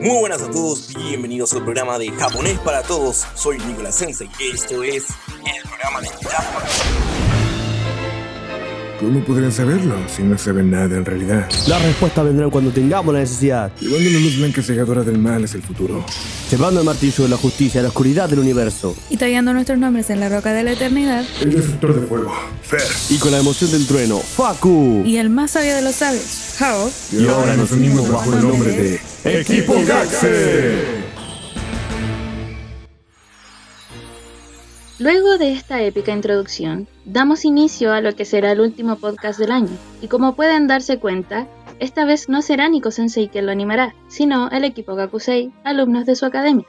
Muy buenas a todos, bienvenidos al programa de Japonés para Todos. Soy Nicolás Sensei y esto es el programa de ¿Cómo podrían saberlo si no saben nada en realidad? La respuesta vendrá cuando tengamos la necesidad. Llevando la luz blanca cegadora del mal es el futuro. Llevando el martillo de la justicia a la oscuridad del universo. Y tallando nuestros nombres en la roca de la eternidad. El destructor de fuego, Fer. Y con la emoción del trueno, Faku. Y el más sabio de los sabios, Hao. Y ahora nos unimos bajo el nombre de Equipo Gaxe. Luego de esta épica introducción, damos inicio a lo que será el último podcast del año, y como pueden darse cuenta, esta vez no será Nico Sensei quien lo animará, sino el equipo Gakusei, alumnos de su academia.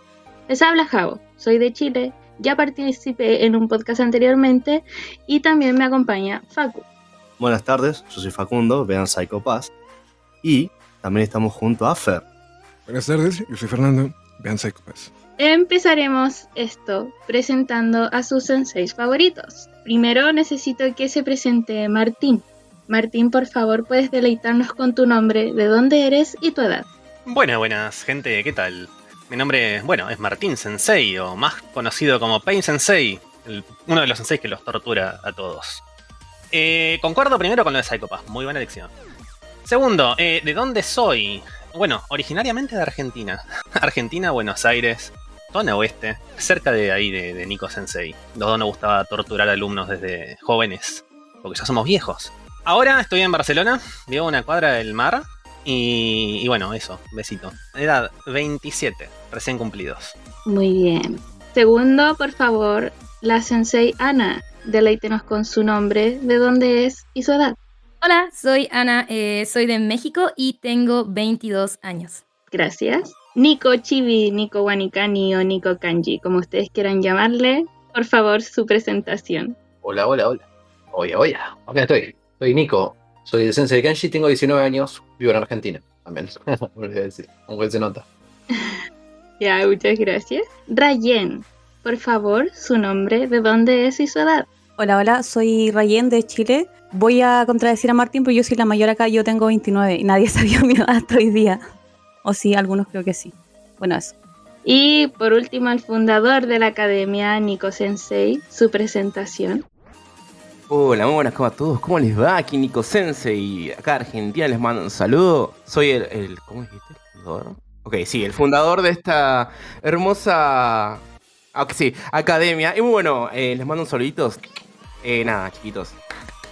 Les habla Jao, soy de Chile, ya participé en un podcast anteriormente y también me acompaña Facu. Buenas tardes, yo soy Facundo, vean Psycho Pass. Y también estamos junto a Fer. Buenas tardes, yo soy Fernando, vean Psycho Pass. Empezaremos esto presentando a sus senseis favoritos. Primero necesito que se presente Martín. Martín, por favor, puedes deleitarnos con tu nombre, de dónde eres y tu edad. Buenas, buenas, gente, ¿qué tal? Mi nombre, bueno, es Martín Sensei, o más conocido como Pain Sensei, el- uno de los senseis que los tortura a todos. Eh, concuerdo primero con lo de Psychopath, muy buena elección. Segundo, eh, ¿de dónde soy? Bueno, originariamente de Argentina. Argentina, Buenos Aires, zona oeste, cerca de ahí de, de Nico Sensei. Los dos nos gustaba torturar alumnos desde jóvenes, porque ya somos viejos. Ahora estoy en Barcelona, vivo una cuadra del mar, y, y bueno, eso, besito. Edad 27, recién cumplidos. Muy bien. Segundo, por favor, la sensei Ana. Deleítenos con su nombre, de dónde es y su edad. Hola, soy Ana, eh, soy de México y tengo 22 años. Gracias. Nico Chibi, Nico Wanikani o Nico Kanji, como ustedes quieran llamarle, por favor, su presentación. Hola, hola, hola. Oye, oye, acá estoy. Soy Nico. Soy de Sensei de Kanji, tengo 19 años, vivo en Argentina también. Aunque se nota. Ya, muchas gracias. Rayen, por favor, su nombre, de dónde es y su edad. Hola, hola, soy Rayen de Chile. Voy a contradecir a Martín, pero yo soy la mayor acá, yo tengo 29 y nadie sabía mi edad hasta hoy día. O sí, algunos creo que sí. Bueno, eso. Y por último, el fundador de la academia, Nico Sensei, su presentación. Hola, muy buenas, ¿cómo a todos? ¿Cómo les va? Aquí Nico Sensei, acá Argentina les mando un saludo. Soy el, el- ¿cómo dijiste? ¿El fundador? Ok, sí, el fundador de esta hermosa, ah, ok, sí, academia. Y muy bueno, eh, les mando un saluditos. Eh, nada, chiquitos.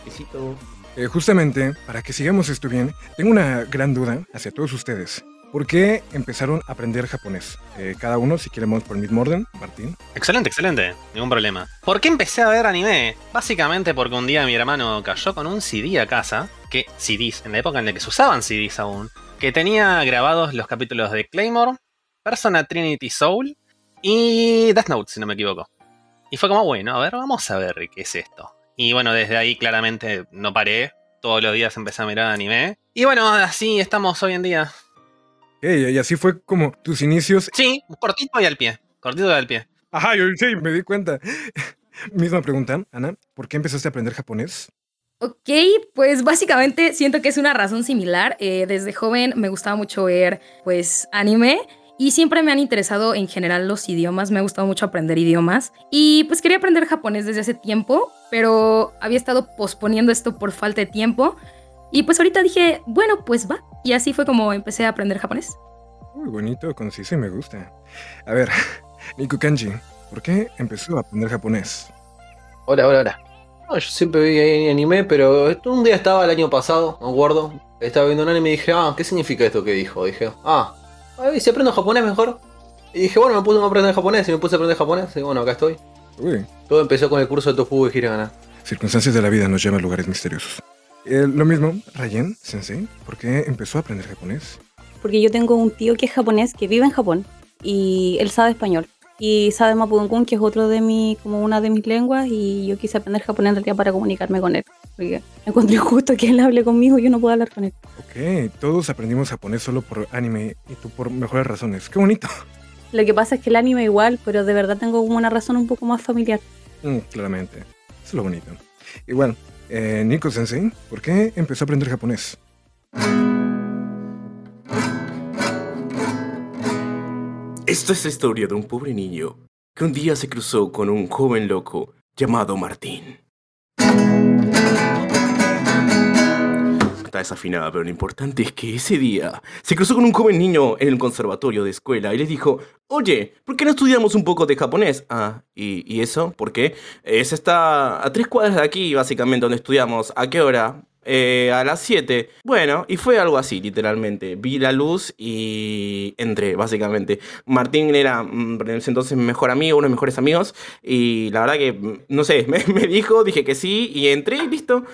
Besito. Eh, justamente, para que sigamos esto bien, tengo una gran duda hacia todos ustedes. ¿Por qué empezaron a aprender japonés? Eh, cada uno, si queremos por el mismo orden, Martín. Excelente, excelente, ningún problema. ¿Por qué empecé a ver anime? Básicamente porque un día mi hermano cayó con un CD a casa, que CDs, en la época en la que se usaban CDs aún, que tenía grabados los capítulos de Claymore, Persona Trinity Soul y Death Note, si no me equivoco. Y fue como, bueno, a ver, vamos a ver qué es esto. Y bueno, desde ahí claramente no paré, todos los días empecé a mirar anime. Y bueno, así estamos hoy en día. Ok, y así fue como tus inicios. Sí, cortito y al pie, cortito y al pie. Ajá, yo sí, me di cuenta. Misma pregunta, Ana. ¿Por qué empezaste a aprender japonés? Ok, pues básicamente siento que es una razón similar. Eh, desde joven me gustaba mucho ver pues anime y siempre me han interesado en general los idiomas, me ha gustado mucho aprender idiomas y pues quería aprender japonés desde hace tiempo, pero había estado posponiendo esto por falta de tiempo y pues ahorita dije, bueno, pues va. Y así fue como empecé a aprender japonés. Muy bonito, conciso y me gusta. A ver, Nico Kanji, ¿por qué empezó a aprender japonés? Hola, hola, hola. No, yo siempre vi anime, pero un día estaba el año pasado, me acuerdo. Estaba viendo un anime y dije, ah, ¿qué significa esto que dijo? Dije, ah, ¿y si aprendo japonés mejor? Y dije, bueno, me puse a aprender japonés y me puse a aprender japonés y bueno, acá estoy. Uy, Todo empezó con el curso de Tofu de Hiragana. circunstancias de la vida nos llevan a lugares misteriosos. Eh, lo mismo, Rayen, sensei, ¿por qué empezó a aprender japonés? Porque yo tengo un tío que es japonés, que vive en Japón, y él sabe español. Y sabe Mapudungun, que es otro de mi, como una de mis lenguas, y yo quise aprender japonés en realidad para comunicarme con él. Porque encuentro injusto que él hable conmigo y yo no pueda hablar con él. Ok, todos aprendimos japonés solo por anime y tú por mejores razones. ¡Qué bonito! Lo que pasa es que el anime igual, pero de verdad tengo como una razón un poco más familiar. Mm, claramente, eso es lo bonito. Igual, eh, Nico Sensei, ¿por qué empezó a aprender japonés? Esta es la historia de un pobre niño que un día se cruzó con un joven loco llamado Martín. Está desafinada, pero lo importante es que ese día se cruzó con un joven niño en el conservatorio de escuela y le dijo, oye, ¿por qué no estudiamos un poco de japonés? Ah, ¿y, y eso? ¿Por qué? Ese está a tres cuadras de aquí, básicamente, donde estudiamos. ¿A qué hora? Eh, a las 7. Bueno, y fue algo así, literalmente. Vi la luz y entré, básicamente. Martín era mm, en entonces mi mejor amigo, uno de mis mejores amigos. Y la verdad que, mm, no sé, me, me dijo, dije que sí y entré y listo.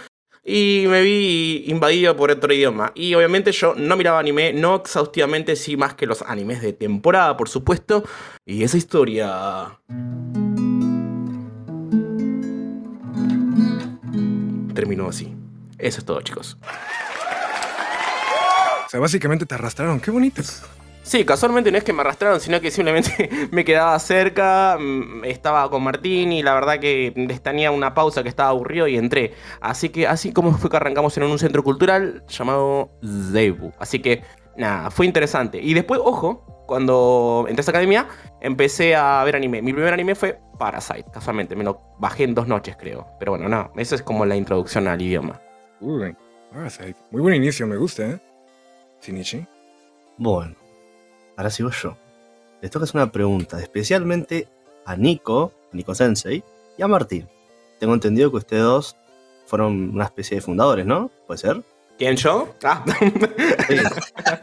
Y me vi invadido por otro idioma. Y obviamente yo no miraba anime, no exhaustivamente, sí más que los animes de temporada, por supuesto. Y esa historia... Terminó así. Eso es todo, chicos. O sea, básicamente te arrastraron. Qué bonito. Sí, casualmente no es que me arrastraron, sino que simplemente me quedaba cerca, mm, estaba con Martín y la verdad que les tenía una pausa que estaba aburrido y entré. Así que así como fue que arrancamos en un centro cultural llamado Zebu. Así que nada, fue interesante. Y después, ojo, cuando entré a esa academia, empecé a ver anime. Mi primer anime fue Parasite, casualmente. Me lo bajé en dos noches, creo. Pero bueno, no, eso es como la introducción al idioma. Uy, Parasite. Muy buen inicio, me gusta, ¿eh? Shinichi. Bueno, ahora sigo yo. Les toca hacer una pregunta, especialmente a Nico, Nico Sensei, y a Martín. Tengo entendido que ustedes dos fueron una especie de fundadores, ¿no? ¿Puede ser? ¿Quién yo? Ah.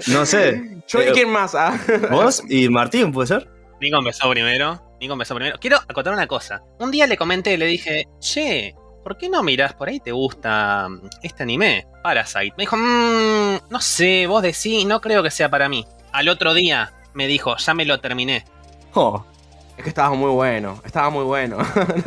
No sé. ¿Yo y quién más? Ah. ¿Vos y Martín, puede ser? Nico empezó primero. Nico empezó primero. Quiero acotar una cosa. Un día le comenté, le dije, che, ¿por qué no mirás por ahí te gusta mm, este anime? Parasite. Me dijo, mmm, no sé, vos decís, no creo que sea para mí. Al otro día me dijo, ya me lo terminé. Oh, es que estaba muy bueno, estaba muy bueno.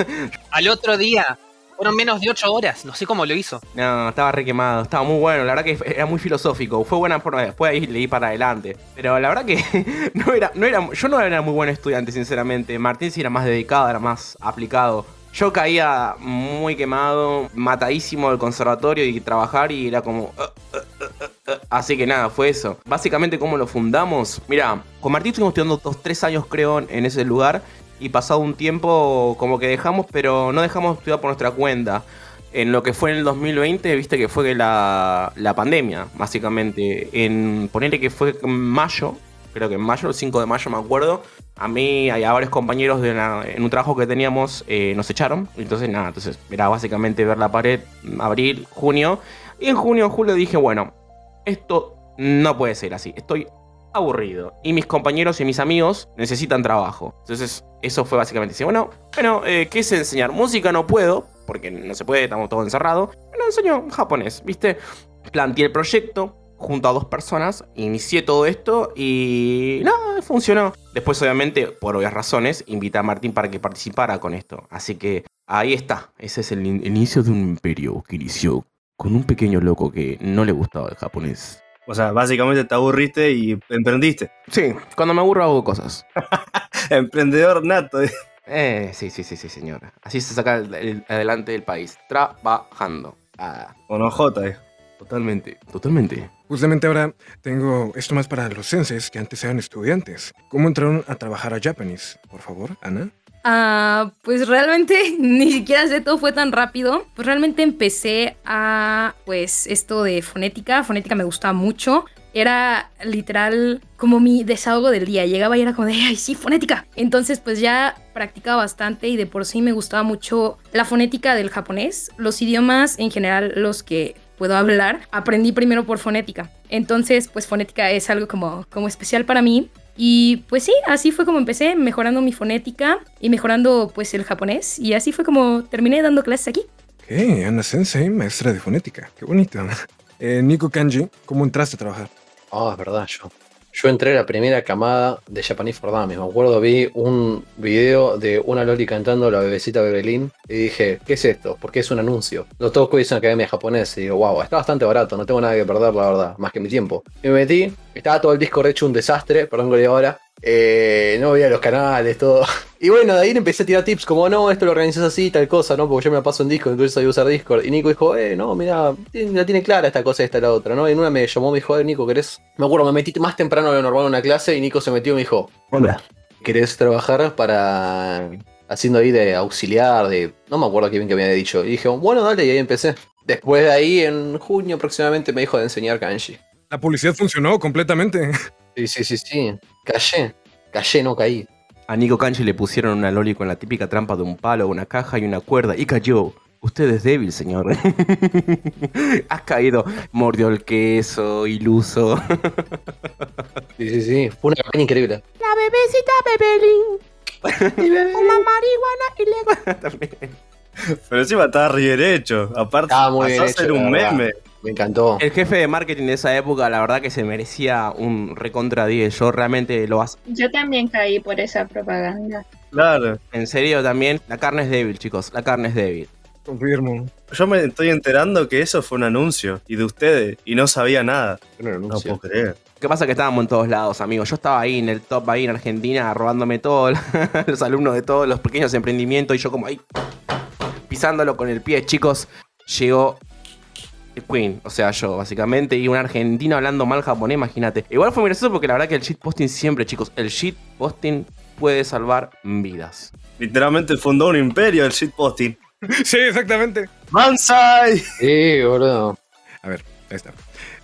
Al otro día, fueron menos de 8 horas, no sé cómo lo hizo. No, estaba re quemado, estaba muy bueno, la verdad que era muy filosófico, fue buena forma, después ahí leí para adelante. Pero la verdad que no era, no era, yo no era muy buen estudiante, sinceramente. Martín sí era más dedicado, era más aplicado. Yo caía muy quemado, matadísimo del conservatorio y trabajar y era como... "Uh, uh, uh, uh, uh". Así que nada, fue eso. Básicamente, ¿cómo lo fundamos? Mira, con Martín estuvimos estudiando dos, tres años creo en ese lugar y pasado un tiempo como que dejamos, pero no dejamos de estudiar por nuestra cuenta. En lo que fue en el 2020, viste que fue la, la pandemia, básicamente. En ponerle que fue en mayo, creo que en mayo, el 5 de mayo me acuerdo. A mí y a varios compañeros de en un trabajo que teníamos eh, nos echaron. Entonces nada, entonces era básicamente ver la pared abril, junio. Y en junio, julio dije, bueno, esto no puede ser así. Estoy aburrido. Y mis compañeros y mis amigos necesitan trabajo. Entonces, eso fue básicamente así. Bueno, bueno, eh, ¿qué sé enseñar? Música no puedo, porque no se puede, estamos todos encerrados. Bueno, enseño japonés, ¿viste? Planteé el proyecto junto a dos personas, inicié todo esto y nada, funcionó. Después, obviamente, por obvias razones, invité a Martín para que participara con esto. Así que ahí está. Ese es el in- inicio de un imperio que inició con un pequeño loco que no le gustaba el japonés. O sea, básicamente te aburriste y emprendiste. Sí, cuando me aburro hago cosas. Emprendedor nato. Eh, sí, sí, sí, sí, señor. Así se saca el- el- adelante el país. Trabajando. Ah, Con ojota, eh. totalmente, totalmente. Justamente ahora tengo esto más para los senses que antes eran estudiantes. ¿Cómo entraron a trabajar a Japanese? Por favor, Ana. Ah, pues realmente ni siquiera sé, todo fue tan rápido. Pues realmente empecé a, pues, esto de fonética. Fonética me gustaba mucho. Era literal como mi desahogo del día. Llegaba y era como de, ay, sí, fonética. Entonces, pues ya practicaba bastante y de por sí me gustaba mucho la fonética del japonés. Los idiomas en general, los que puedo hablar, aprendí primero por fonética. Entonces, pues fonética es algo como, como especial para mí. Y pues sí, así fue como empecé, mejorando mi fonética y mejorando pues el japonés. Y así fue como terminé dando clases aquí. Hey, Ana Sensei, maestra de fonética. Qué bonito. Eh, Nico Kanji, ¿cómo entraste a trabajar? Ah, es verdad, yo. Yo entré a la primera camada de Japanese for Dummies. Me acuerdo, vi un video de una Loli cantando la bebecita Bebelín y dije, ¿qué es esto? Porque es un anuncio. Lo toco y es academia japonesa. Y digo, wow, está bastante barato, no tengo nada que perder, la verdad, más que mi tiempo. Me metí, estaba todo el disco hecho un desastre, perdón que ahora. Eh, no veía los canales, todo. Y bueno, de ahí empecé a tirar tips como, no, esto lo organizas así, tal cosa, ¿no? Porque yo me la paso en Discord, entonces sabía usar Discord. Y Nico dijo, eh, no, mira, la tiene clara esta cosa, esta la otra, ¿no? Y en una me llamó, me dijo, eh, Nico, ¿querés? Me acuerdo, me metí más temprano de lo normal en una clase y Nico se metió y me dijo, hola, ¿querés trabajar para haciendo ahí de auxiliar, de no me acuerdo qué bien que me había dicho. Y dije, bueno, dale, y ahí empecé. Después de ahí, en junio aproximadamente, me dijo de enseñar kanji. La publicidad funcionó completamente. Sí, sí, sí, sí. Callé. Callé, no caí. A Nico Kanji le pusieron una loli con la típica trampa de un palo, una caja y una cuerda y cayó. Usted es débil, señor. Has caído. Mordió el queso, iluso. Sí, sí, sí. Fue una campaña increíble. La bebecita Bebelín. Fuma marihuana y le... También. Pero encima estaba re bien hecho. Aparte, pasó a ser un verdad. meme. Me encantó. El jefe de marketing de esa época, la verdad que se merecía un recontra 10. Yo realmente lo hago. Yo también caí por esa propaganda. Claro. En serio también. La carne es débil, chicos. La carne es débil. Confirmo. Yo me estoy enterando que eso fue un anuncio. Y de ustedes. Y no sabía nada. Un No puedo creer. ¿Qué pasa? Que estábamos en todos lados, amigos. Yo estaba ahí en el top, ahí en Argentina, robándome todos los alumnos de todos los pequeños emprendimientos y yo como ahí pisándolo con el pie, chicos. Llegó Queen, o sea, yo, básicamente, y un argentino hablando mal japonés, imagínate. Igual fue muy gracioso porque la verdad que el shitposting siempre, chicos, el shitposting puede salvar vidas. Literalmente fundó un imperio el shitposting. Sí, exactamente. ¡Mansai! Sí, boludo. A ver, ahí está.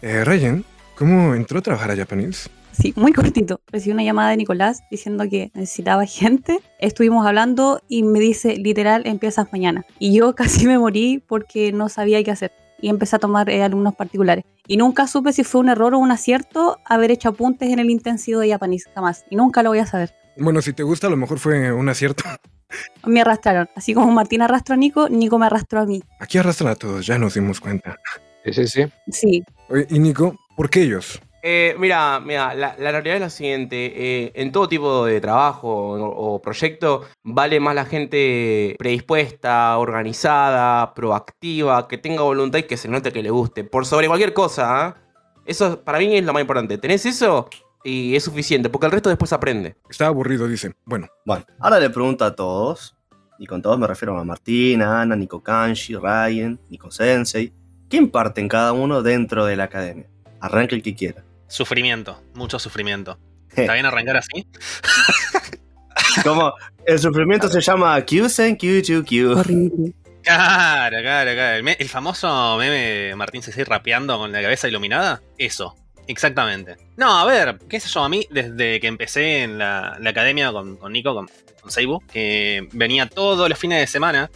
Eh, Ryan, ¿cómo entró a trabajar a Japanese? Sí, muy cortito. Recibí una llamada de Nicolás diciendo que necesitaba gente. Estuvimos hablando y me dice, literal, empiezas mañana. Y yo casi me morí porque no sabía qué hacer. Y empecé a tomar eh, alumnos particulares. Y nunca supe si fue un error o un acierto haber hecho apuntes en el intensivo de japonés. Jamás. Y nunca lo voy a saber. Bueno, si te gusta, a lo mejor fue un acierto. Me arrastraron. Así como Martín arrastró a Nico, Nico me arrastró a mí. Aquí arrastran a todos, ya nos dimos cuenta. Sí, sí, sí. Sí. Oye, y Nico, ¿por qué ellos? Eh, mira, mira, la, la realidad es la siguiente. eh, en todo tipo de trabajo o, o proyecto, vale más la gente predispuesta, organizada, proactiva, que tenga voluntad y que se note que le guste. Por sobre cualquier cosa, ¿ah? Eso para mí es lo más importante. ¿Tenés eso? Y es suficiente, porque el resto después aprende. Está aburrido, dice. Bueno, Bueno, ahora le pregunto a todos. Y con todos me refiero a Martín, a Ana, Nico Kanji, Ryan, Nico Sensei. ¿Qué imparten cada uno dentro de la academia? Arranque el que quiera. Sufrimiento, mucho sufrimiento. ¿Está bien arrancar así? Como el sufrimiento se llama Kyusen Kyuchu Kyu. Horrible. Claro, claro, claro. El, me- el famoso meme de Martín Cecil rapeando con la cabeza iluminada. Eso, exactamente. No, a ver, qué sé yo, a mí desde que empecé en la, la academia con, con Nico, con, con Seibu, que venía todos los fines de semana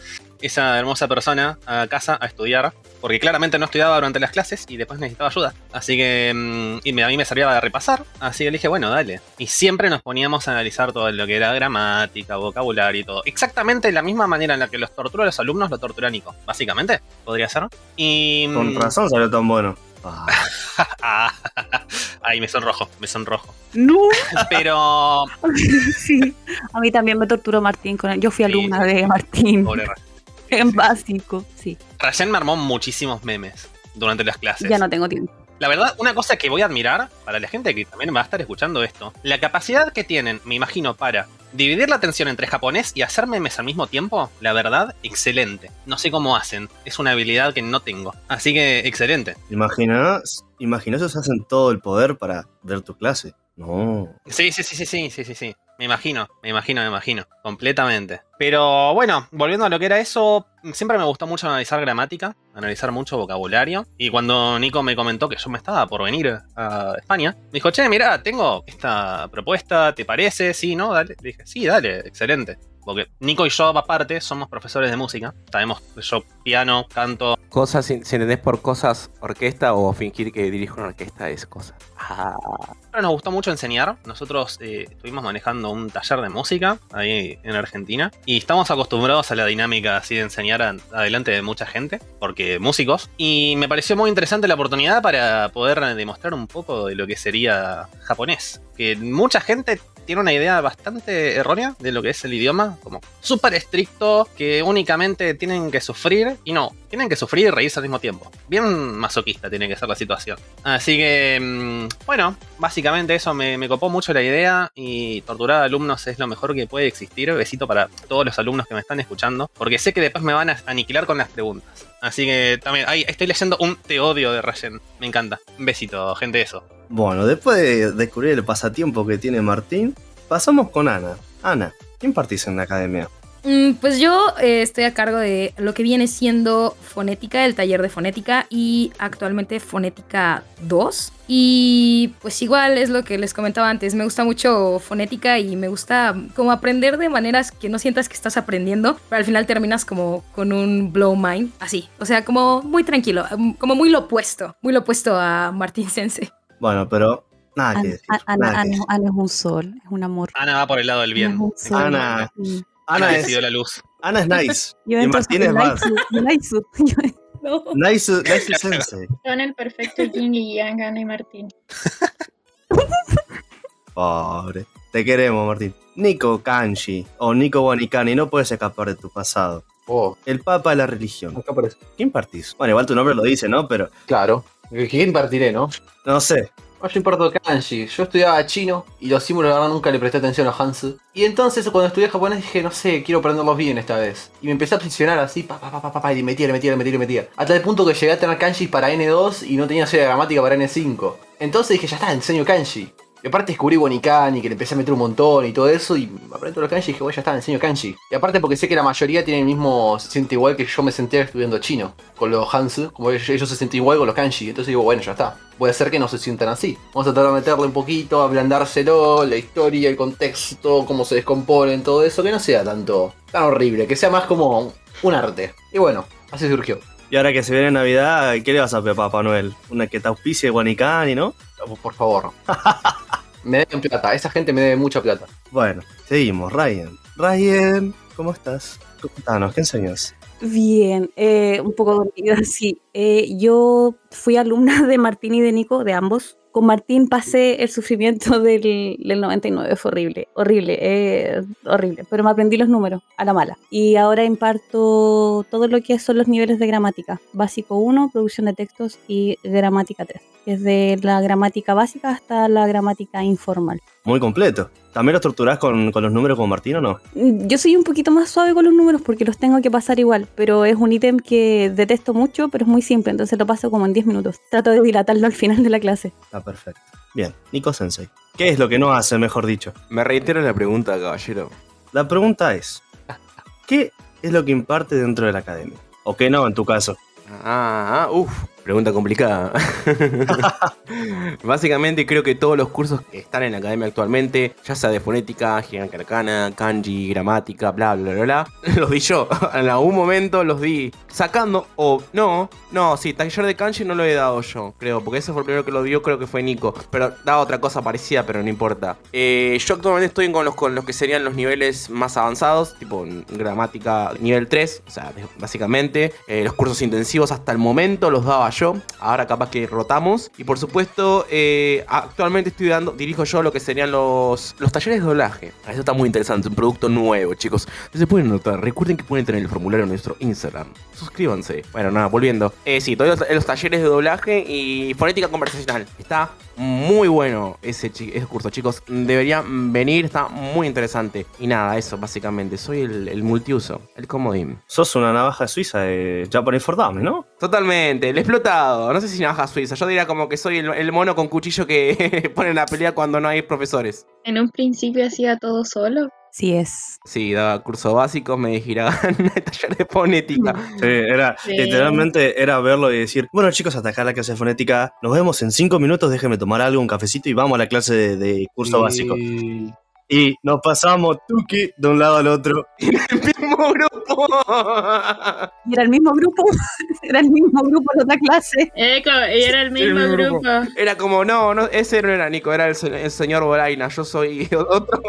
esa hermosa persona a casa a estudiar, porque claramente no estudiaba durante las clases y después necesitaba ayuda. Así que mm, y me- a mí me servía de repasar, así que le dije, bueno, dale. Y siempre nos poníamos a analizar todo lo que era gramática, vocabulario y todo. Exactamente la misma manera en la que los tortura a los alumnos, lo tortura Nico, básicamente, podría ser. Y... Con mm, razón salió tan bueno. Ay, me sonrojo, me sonrojo. No. Pero... sí. A mí también me torturó Martín con él. Yo fui Sí. alumna de Martín Pobre en básico. Sí. Rayen me armó muchísimos memes durante las clases. Ya no tengo tiempo. La verdad, una cosa que voy a admirar para la gente que también va a estar escuchando esto, la capacidad que tienen, me imagino, para dividir la atención entre japonés y hacer memes al mismo tiempo, la verdad, excelente. No sé cómo hacen, es una habilidad que no tengo. Así que, excelente. Imaginás, imaginás si hacen todo el poder para ver tu clase. No. Sí, sí, sí, sí, sí, sí, sí, sí. Me imagino, me imagino, me imagino. Completamente. Pero bueno, volviendo a lo que era eso, siempre me gustó mucho analizar gramática, analizar mucho vocabulario. Y cuando Nico me comentó que yo me estaba por venir a España, me dijo, che, mira, tengo esta propuesta, ¿te parece? Sí, ¿no? Dale. Le dije, sí, dale, excelente. Porque Nico y yo, aparte, somos profesores de música. Sabemos, yo piano, canto. Cosas, si entendés por cosas orquesta o fingir que dirijo una orquesta es cosa. Ah. Nos gustó mucho enseñar. Nosotros eh, estuvimos manejando un taller de música ahí en Argentina. Y estamos acostumbrados a la dinámica así de enseñar a- adelante de mucha gente, porque músicos. Y me pareció muy interesante la oportunidad para poder demostrar un poco de lo que sería japonés. Que mucha gente tiene una idea bastante errónea de lo que es el idioma, como súper estricto, que únicamente tienen que sufrir, y no, tienen que sufrir y reírse al mismo tiempo. Bien masoquista tiene que ser la situación. Así que, mm, bueno, básicamente eso me, me copó mucho la idea, y torturar a alumnos es lo mejor que puede existir. Besito para todos los alumnos que me están escuchando, porque sé que después me van a aniquilar con las preguntas. Así que también, ahí estoy leyendo un te odio de Rayen. Me encanta. Un besito, gente, eso. Bueno, después de descubrir el pasatiempo que tiene Martín, Pasamos con Ana. Ana, ¿qué impartís en la academia? Mm, Pues yo eh, estoy a cargo de lo que viene siendo fonética, el taller de fonética y actualmente fonética 2. Y pues igual es lo que les comentaba antes, me gusta mucho fonética y me gusta como aprender de maneras que no sientas que estás aprendiendo, pero al final terminas como con un blow mind, así, o sea, como muy tranquilo, mm, como muy lo opuesto, muy lo opuesto a Martín Sense. Bueno, pero nada que Ana, decir. Ana- nada que Ana- decir. Ana es un sol, es un amor. Ana va por el lado del bien. Ana. Ana, es, la luz. Ana es nice. Yo y entro Martín es en más. Naisu, en Naisu. No. Nice, nice sensei. Son el perfecto yin y yang, Ana y Martín. Pobre. Te queremos, Martín. Nico Kanji o Nico Wanikani, no puedes escapar de tu pasado. Oh, El papa de la religión. acá aparece. ¿Qué impartís? Bueno, igual tu nombre lo dice, ¿no? Pero Claro. ¿Qué impartiré, no? no sé. No, yo imparto kanji. Yo estudiaba chino y los símbolos, la verdad, nunca le presté atención a Hansu. Y entonces, cuando estudié japonés, dije, no sé, quiero aprenderlos bien esta vez. Y me empecé a obsesionar así, pa, pa, pa, pa, pa, pa, y metía, le metía, le metía, le metía. Hasta el punto que llegué a tener kanji para N2 y no tenía serie de gramática para N5. Entonces dije, ya está, enseño kanji. Y aparte descubrí Bonikani, que le empecé a meter un montón y todo eso, y aprendí los kanji y dije, bueno, ya está, enseño kanji. Y aparte porque sé que la mayoría tiene el mismo, se siente igual que yo me sentía estudiando chino, con los Hansu, como ellos, ellos se sienten igual con los kanji. Entonces digo, bueno, ya está. Puede ser que no se sientan así. Vamos a tratar de meterle un poquito, ablandárselo, la historia, el contexto, cómo se descomponen, todo eso, que no sea tanto, tan horrible, que sea más como un arte. Y bueno, así surgió. Y ahora que se viene Navidad, ¿qué le vas a pedir a Papá Noel? Una que te auspicie Wanikani, ¿no? Por favor. me deben plata, esa gente me debe mucha plata. Bueno, seguimos. Ryan. Ryan, ¿cómo estás? Contanos, ¿qué enseñas? Bien, eh, un poco dormida, sí. Eh, yo fui alumna de Martín y de Nico, de ambos. Con Martín pasé el sufrimiento del, del 99, fue horrible, horrible, eh, horrible. Pero me aprendí los números a la mala. Y ahora imparto todo lo que son los niveles de gramática. Básico 1, producción de textos y gramática 3. Desde la gramática básica hasta la gramática informal. Muy completo. ¿También lo estructurás con, con los números como Martín o no? Mm, Yo soy un poquito más suave con los números porque los tengo que pasar igual, pero es un ítem que detesto mucho, pero es muy simple, entonces lo paso como en 10 minutos. Trato de dilatarlo al final de la clase. Está perfecto. Bien, Nico Sensei. ¿Qué es lo que no hace, mejor dicho? Me reitero la pregunta, caballero. La pregunta es, ¿qué es lo que imparte dentro de la academia? ¿O qué no, en tu caso? Ah, uff, pregunta complicada. Básicamente creo que todos los cursos que están en la academia actualmente, ya sea de fonética, gigante arcana, kanji, gramática, bla, bla, bla, bla, los di yo. En algún momento los di sacando, o no, no, sí, taller de kanji no lo he dado yo, creo, porque ese fue el primero que lo dio, creo que fue Nico, pero daba otra cosa parecida, pero no importa. Eh, yo actualmente estoy con los, con los que serían los niveles más avanzados, tipo gramática nivel 3, o sea, básicamente, eh, los cursos intensivos hasta el momento los daba ahora capaz que rotamos, y por supuesto, eh, actualmente estoy dando, dirijo yo lo que serían los, los talleres de doblaje. Eso está muy interesante, un producto nuevo, chicos. Se pueden notar, recuerden que pueden tener el formulario en nuestro Instagram. Suscríbanse. Bueno, nada, volviendo. Eh, sí, todos los, los talleres de doblaje y fonética conversacional. Está muy bueno ese, ese curso, chicos. Deberían venir, está muy interesante. Y nada, eso, básicamente. Soy el, el multiuso, el comodín. Sos una navaja suiza de Japanese for Dummies, ¿no? Totalmente, el explotado. No sé si navaja suiza. Yo diría como que soy el, el mono con cuchillo que pone en la pelea cuando no hay profesores. En un principio hacía todo solo. Sí es. Sí, daba curso básico, me giraban taller de fonética. Sí, era, Sí. literalmente era verlo y decir, bueno chicos, hasta acá la clase de fonética, nos vemos en cinco minutos, déjenme tomar algo, un cafecito y vamos a la clase de, de curso básico. Y- nos pasamos tuki de un lado al otro. mismo grupo. Y era el mismo grupo, era el mismo grupo de otra clase. Eco, y era el mismo mismo grupo. Era como, no, no, ese no era Nico, era el, el señor Boraina, yo soy otro.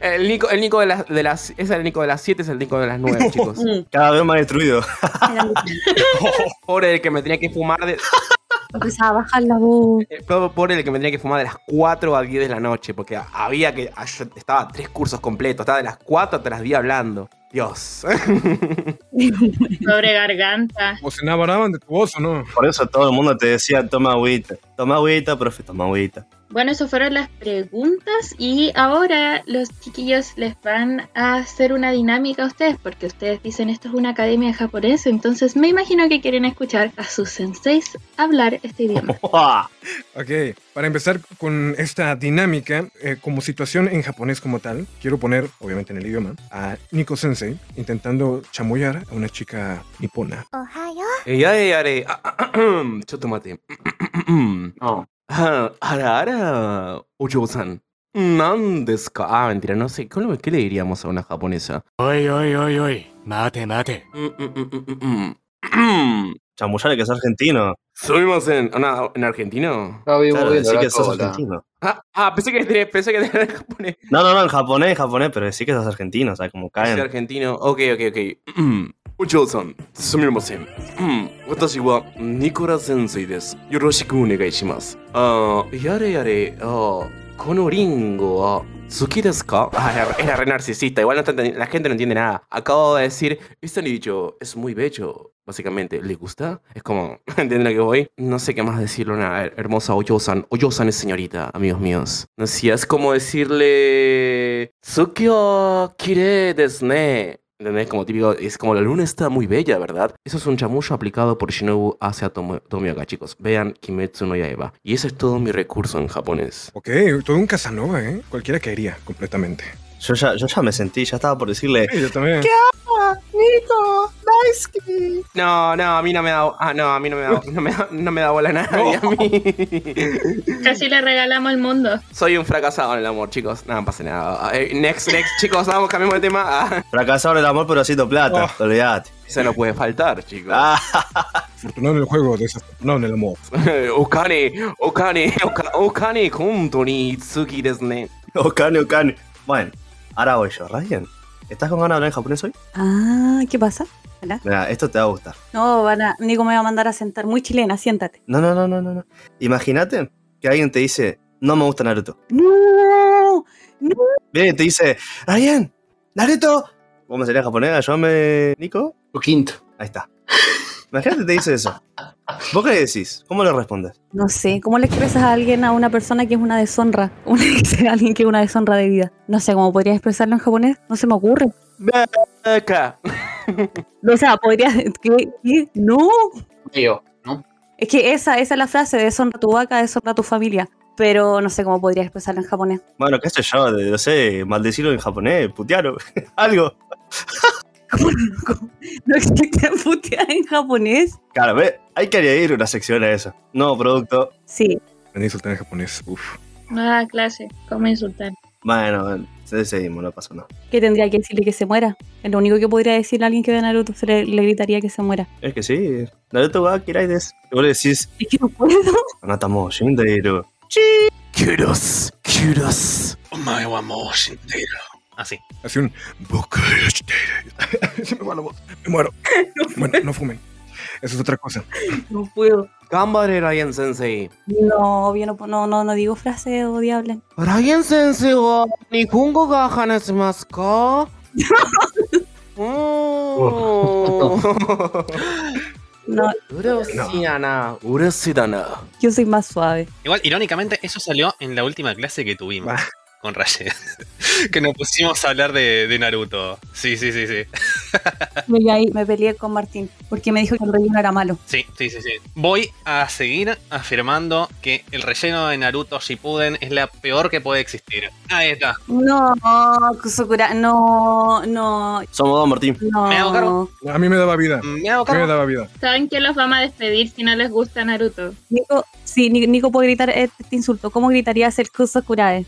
el Nico, el Nico de las, de las, ese era el Nico de las 7, es el Nico de las 9, chicos. Mm, Cada vez más destruido. el- Pobre el que me tenía que fumar de, Empezaba a bajar la voz. eh, pobre el que me tenía que fumar de las 4 a 10 de la noche, porque había que, ah, yo estaba tres cursos completos, estaba de las 4 hasta las 10 hablando. Dios. Pobre garganta. ¿O se enamoraban de tu voz o no? Por eso todo el mundo te decía, toma agüita. Toma agüita, profe, toma agüita. Bueno, eso fueron las preguntas y ahora los chiquillos les van a hacer una dinámica a ustedes porque ustedes dicen esto es una academia japonesa, entonces me imagino que quieren escuchar a sus senseis hablar este idioma. ok, para empezar con esta dinámica, eh, como situación en japonés como tal, quiero poner, obviamente en el idioma, a Nico Sensei intentando chamullar a una chica nipona. Ohayo. あちょっと待って。ああらあら、お嬢さん。何ですかあ、mentira, no sé. ¿Cómo le- ¿Qué le diríamos a una japonesa? おいおいおいおい、待て待て。 Chamullale que es argentino. Sumimasen. ¿Una- ¿En argentino? Estaba bien Claro, moviendo decí la que sos cola. argentino. Ah, ah, pensé que tenía, pensé que tenía en japonés. No, no, no, en japonés, en japonés, pero sí que sos argentino, o sea, como Es caen. argentino. Ok, ok, ok. Mm. お嬢さん、すみません。うん、私はニコラ先生です。よろしくお願いします。あーやれやれ、あーこのリンゴは好きですかah, era, era re narcisista, igual no está entendi- la gente no entiende nada. Acabo de decir, este dicho es muy bello, básicamente. ¿Le gusta? Es como, ¿entienden a qué voy? No sé qué más decirle a una hermosa Oyosan. Oyosan es señorita, amigos míos. No sé, es como decirle... Tsukyo kire desu ne. ¿Entendés? Como típico, es como la luna está muy bella, ¿verdad? Eso es un chamullo aplicado por Shinobu hacia Tomo- Tomioka, chicos. Vean Kimetsu no Yaiba. Y ese es todo mi recurso en japonés. Ok, todo un Casanova, ¿eh? Cualquiera caería completamente. Yo ya, yo ya me sentí, ya estaba por decirle. Yo también. ¿Qué hago? Nico, Daisky. No, no, a mí no me da. Ah, no, a mí no me da, no me da, no me da bola a nadie. A mí. Casi le regalamos el mundo. Soy un fracasado en el amor, chicos. No, no pasa nada. Eh, next, next, chicos, vamos, cambiamos de tema. Ah. Fracasado en el amor, pero haciendo plata. Oh. Olvídate. Eso no puede faltar, chicos. Ah. En el juego, desafortunado en el amor. Okane, Okane, Okane, Okane, Kontoni, Tsuki desne. Okane, Okane. Bueno, ahora voy yo. Ryan, ¿estás con ganas de hablar en japonés hoy? Ah, ¿qué pasa? ¿Verdad? Mira, esto te va a gustar. No, van a, Nico me va a mandar a sentar. Muy chilena, siéntate. No, no, no, no, no. no. Imagínate que alguien te dice, no me gusta Naruto. No, no. Viene y te dice, Ryan, Naruto. ¿Cómo sería en japonés? Ayúdame, Nico. O quinto. Ahí está. Imagínate que te dice eso. ¿Vos qué decís? ¿Cómo le respondes? No sé, ¿cómo le expresas a alguien, a una persona que es una deshonra? ¿Cómo le dices a alguien que es una deshonra de vida? No sé, ¿cómo podrías expresarlo en japonés? No se me ocurre. Acá. O sea, podrías... ¿Qué? ¿Qué? No. Mío, ¿no? Es que esa, esa es la frase, deshonra tu vaca, deshonra tu familia. Pero no sé cómo podrías expresarlo en japonés. Bueno, qué sé yo, no sé, maldecirlo en japonés, putearlo, algo. ¿No existe putear en japonés? Claro, ve, hay que añadir una sección a eso. No, producto. Sí. A insultar en japonés. Uf. Nueva clase, cómo insultar. Bueno, seguimos, no pasa nada. ¿Qué tendría que decirle que se muera? Es lo único que podría decirle a alguien que ve a Naruto, se le, le gritaría que se muera. Es que sí, Naruto wa kiraides. Y vos le decís, Es que no puedo. anata mo shindeiru. Kuros, kuros. Así. Así un... Se me va la voz. Me muero. Bueno, no fumen. Eso es otra cosa. No puedo. Gambare Ryan Sensei. No, yo no, no, no, no digo frases odiables. Ryan Sensei wa Nihongo ga hanashimasu ka? Oh. No, yo soy más suave. Igual, irónicamente, eso salió en la última clase que tuvimos Bah. Con Rayed. que nos pusimos a hablar de, de Naruto. Sí, sí, sí, sí. Y ahí me peleé con Martín porque me dijo que el relleno era malo. Sí, sí, sí, sí. Voy a seguir afirmando que el relleno de Naruto Shippuden es la peor que puede existir. Ahí está. No, Kusukura, no, no, Somos dos, Martín. no. ¿Me hago cargo? A mí me daba vida. Me hago A mí me cargo. daba vida. ¿Saben que los vamos a despedir si no les gusta Naruto? Nico, sí, Ni- Nico puede gritar este insulto. ¿Cómo gritarías el Kusukurae?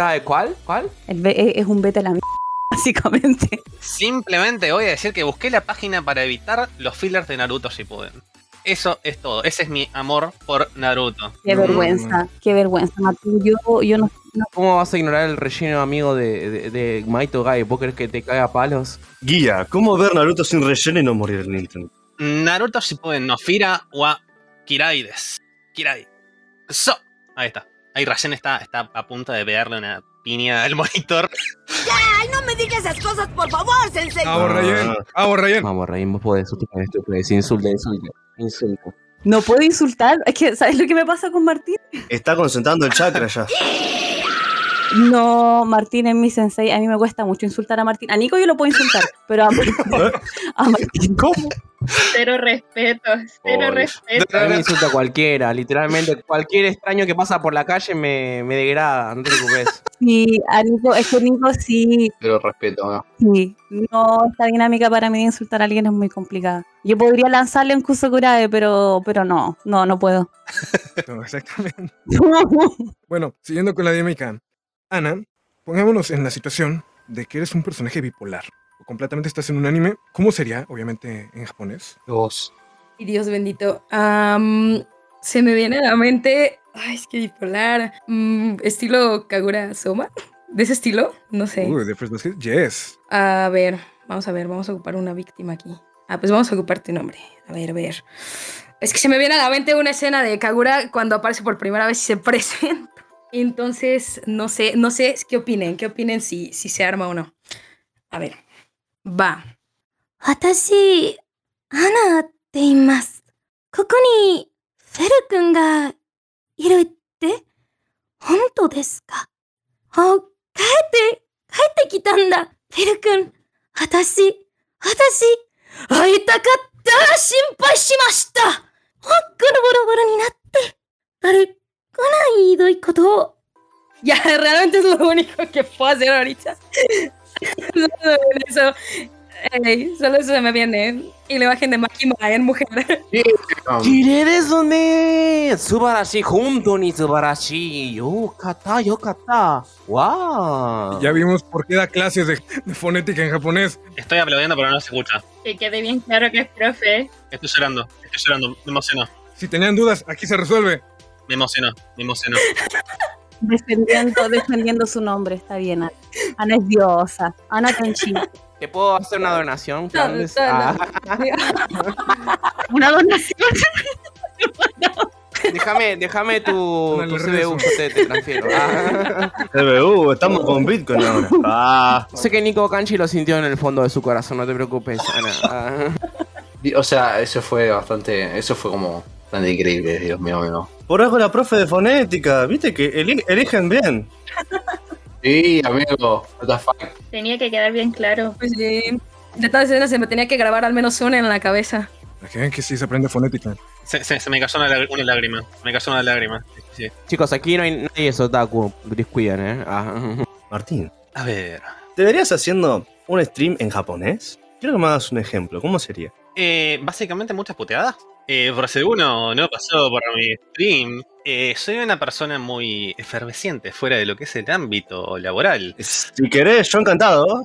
Kyosukurae, ¿cuál? ¿Cuál? El be- es, un vete a la mierda, básicamente. Simplemente voy a decir que busqué la página para evitar los fillers de Naruto Shippuden. Eso es todo. Ese es mi amor por Naruto. Qué No, vergüenza, qué vergüenza, Martín. Yo, yo no, no- ¿Cómo vas a ignorar el relleno amigo de, de, de Maito Gai? ¿Vos crees que te caga a palos? Guía, ¿cómo ver Naruto sin relleno y no morir en Nintendo? Naruto Shippuden no Fira wa Kiraides. Kirai. So. Ahí está. Ahí Rayen está, está a punto de pegarle una piña al monitor. No me digas esas cosas, por favor, Sensei. Vamos, Rayen. Vamos, Rayen. Vamos, Rayen, vos podés, tú tú podés. Insulta, insulta, insulta. No puedo insultar. Es que, ¿sabes lo que me pasa con Martín? Está concentrando el chakra ya. No, Martín es mi sensei. A mí me cuesta mucho insultar a Martín. A Nico yo lo puedo insultar, pero a, a Martín. ¿Cómo? Cero respeto, cero respeto. A mí me insulta a cualquiera, literalmente. Cualquier extraño que pasa por la calle me, me degrada, no te preocupes. Sí, a Nico, es que Nico sí, Pero respeto, ¿no? sí. No, esta dinámica para mí de insultar a alguien es muy complicada. Yo podría lanzarle un Kusokurae, pero, pero no, no, no puedo. No, exactamente. Bueno, siguiendo con la dinámica. Ana, pongámonos en la situación de que eres un personaje bipolar. Completamente estás en un anime. ¿Cómo sería, obviamente, en japonés? Vos. Y Dios bendito. se me viene a la mente. Ay, es que bipolar. mm, estilo Kagura Soma. ¿De ese estilo? No sé. Uy, de First Basket, yes. A ver, vamos a ver, vamos a ocupar una víctima aquí. Ah, pues vamos a ocupar tu nombre. A ver, a ver. Es que se me viene a la mente una escena de Kagura cuando aparece por primera vez y se presenta. Entonces, no sé, no sé qué opinen, qué opinen si, si se arma o no. A ver, va. 私、アナって言います。ここに、フェル君が、いるって、本当ですか？あ、帰って、帰ってきたんだ、フェル君。私、私、会いたかった心配しましたあ、ぐるぐるぐるになって、誰、来ないひどいことを。Ya, realmente es lo único que puedo hacer ahorita. Solo eso. Ey, solo eso se me viene. Y le bajen de Makima en mujer. ¡Kireresu ne! ¡Subarashi! ¡Junto ni subarashi! ¡Yo kata, yo kata! ¡Wow! Ya vimos por qué da clases de, de fonética en japonés. Estoy aplaudiendo, pero no se escucha. Que quede bien claro que es profe. Estoy llorando, estoy llorando, me emocionó, Si tenían dudas, aquí se resuelve. me emocionó, me emocionó. Defendiendo, defendiendo su nombre, está bien. Ana, Ana es diosa. Ana Tenchi. ¿Te puedo hacer una donación? Candes? no, no. Ah, Una donación. déjame, déjame tu, tu. CBU, te, te transfiero. Ah. CBU, estamos con Bitcoin ahora. Ah, Sé que Nico Kanchi lo sintió en el fondo de su corazón, no te preocupes, Ana. Ah. O sea, eso fue bastante. Eso fue como bastante increíble, Dios mío, mío. por algo la profe de fonética, viste que eli- eligen bien. Sí, amigo, what the fuck. Tenía que quedar bien claro. Pues sí. De todas escenas se me tenía que grabar al menos una en la cabeza. Que que sí se aprende fonética. Se, se- se me cayó una, lag- una lágrima, me cayó una lágrima. Sí. Chicos, aquí no hay nadie es otaku, descuiden, eh. Ah. Martín, A ver. ¿te verías haciendo un stream en japonés? Quiero que me hagas un ejemplo, ¿cómo sería? Eh, básicamente muchas puteadas. Eh, por si uno no pasó por mi stream, eh, soy una persona muy efervesciente fuera de lo que es el ámbito laboral. Si querés, yo encantado.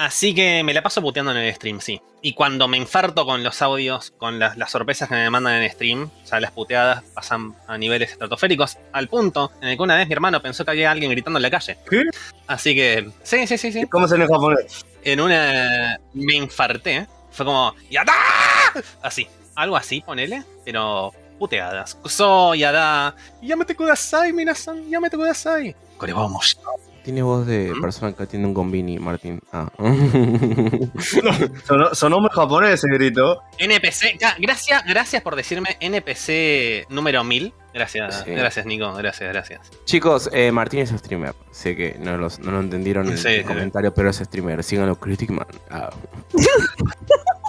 Así que me la paso puteando en el stream, sí. Y cuando me infarto con los audios, con las, las sorpresas que me mandan en stream, o sea, las puteadas pasan a niveles estratosféricos, al punto en el que una vez mi hermano pensó que había alguien gritando en la calle. ¿Qué? Así que, sí, sí, sí, sí. ¿Cómo sería en japonés? En una me infarté. Fue como, ¡Yada! Así, algo así, ponele, pero puteadas. Kuso, Yada, Yamete kudasai, minasan, Yamete kudasai. Vamos. Tiene voz de persona que atiende un convini, Martín. Ah. Sonó, sonó muy japonés ese grito. NPC, gracias, gracias por decirme NPC número 1000. Gracias, Sí. gracias Nico, gracias, gracias. Chicos, eh, Martín es streamer. Sé que no, los- no lo entendieron en Sí, el sí. comentario, pero es streamer. Síganlo, Critic Man. Ah.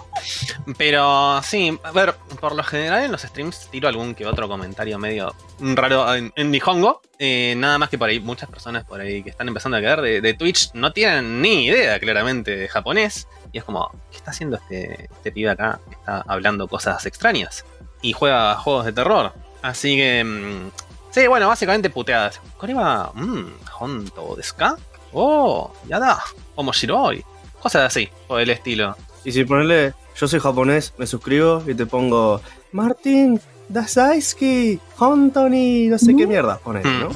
Pero sí, a ver, por lo general en los streams tiro algún que otro comentario medio raro en, en Nihongo. Eh, nada más que por ahí, muchas personas por ahí que están empezando a quedar de, Twitch no tienen ni idea claramente de japonés. Y es como, ¿qué está haciendo este, este pibe acá? Está hablando cosas extrañas. Y juega juegos de terror. Así que... mm, sí, bueno, básicamente puteadas. Koreba, mmm, honto desu ka? Oh, yada, omoshiroi. Cosas así, por el estilo. Y si ponele, yo soy japonés, me suscribo y te pongo Martín, Dasaisuke, Hontoni, no sé qué mierda pones, ¿no?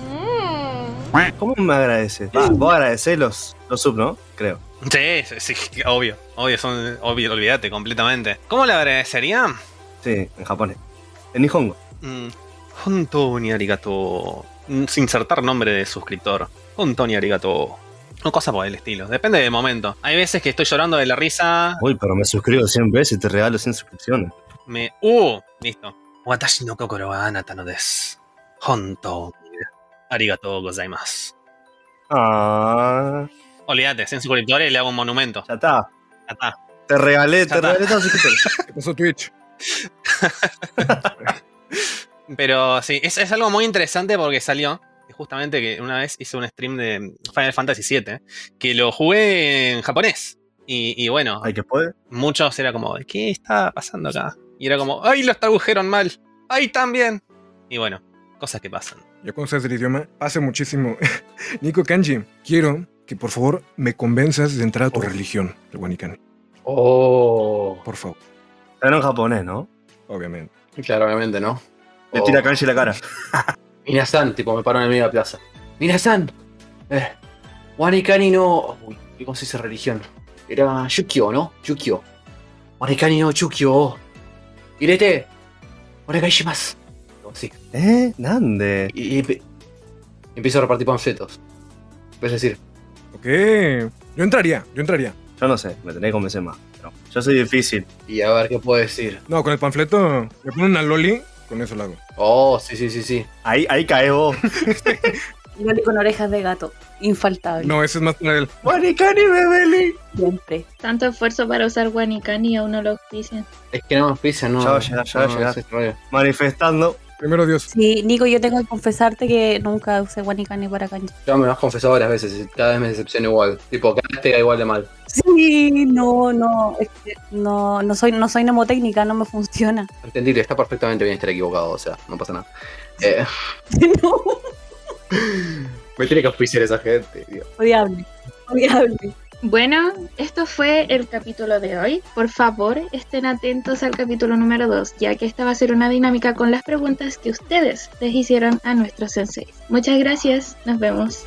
¿Cómo me agradeces? Va, vos agradecés los, los sub, ¿no? Creo. Sí, sí, sí, obvio. Obvio, son, obvio, olvídate completamente. ¿Cómo le agradecería? Sí, en japonés. En Nihongo. Mm, Hontou ni arigato. Mm, Sin insertar nombre de suscriptor. Hontou ni arigato. O cosa por el estilo. Depende del momento. Hay veces que estoy llorando de la risa. Uy, pero me suscribo 100 veces y te regalo 100 suscripciones. Me. ¡Uh! Listo. Watashi no kokoro wa anata no desu. Honto. Arigatou gozaimasu. Ah, Olvídate, en su correctores le hago un monumento. ya está. Ya está. Te regalé, Ya te está. regalé todo suscriptores. ¿Qué pasó Twitch? Pero sí, es, es algo muy interesante porque salió. Justamente que una vez hice un stream de Final Fantasy VII, que lo jugué en japonés. Y, y bueno, Ay, que puede. muchos era como, ¿qué está pasando acá? Y era como, ¡ay, los tradujeron mal! ¡Ay, también! Y bueno, cosas que pasan. Ya cuando sabes el idioma, pasa muchísimo. Nico Kanji, quiero que por favor me convenzas de entrar a tu religión, el Wanikani. Oh. Por favor, Era en japonés, ¿no? obviamente. Claro, obviamente, ¿no? Le tira kanji en la cara. Minasan, tipo, me paro en el medio de la plaza. Minasan, eh, Wanikani no. Uy, ¿cómo se dice religión? Era Yukio, ¿no? Yukio. Wanikani no Yukio. Irete, onegai shimasu. Como así. ¿Eh? ¿Dónde? Y, y empe- empiezo a repartir panfletos. Es decir, Ok, yo entraría, yo entraría. Yo no sé, me tenés que convencer más. pero yo soy difícil. y a ver qué puedo decir. No, con el panfleto, le pongo una loli, con eso lo hago. Oh, sí, sí, sí, sí. Ahí, ahí cae vos. Loli con orejas de gato. Infaltable. No, ese es más para él. Wanikani Bebeli. Siempre. Tanto esfuerzo para usar Wanikani y aún no lo auspician. Es que no me auspician, no. Ya va a llegar, ya va a no, el rollo. Manifestando. Primero Dios. Sí, Nico, yo tengo que confesarte que nunca usé Wanikani para kanji. Ya me lo has confesado varias veces y cada vez me decepciona igual. Tipo, cada vez te da igual de mal. Sí, no, no, es que no, no soy, no soy mnemotécnica, no me funciona. Entendible, está perfectamente bien estar equivocado, o sea, no pasa nada. Eh, no, me tiene que auspiciar esa gente, tío. odiable, odiable. Bueno, esto fue el capítulo de hoy. Por favor, estén atentos al capítulo número 2, ya que esta va a ser una dinámica con las preguntas que ustedes les hicieron a nuestros senseis. Muchas gracias, nos vemos.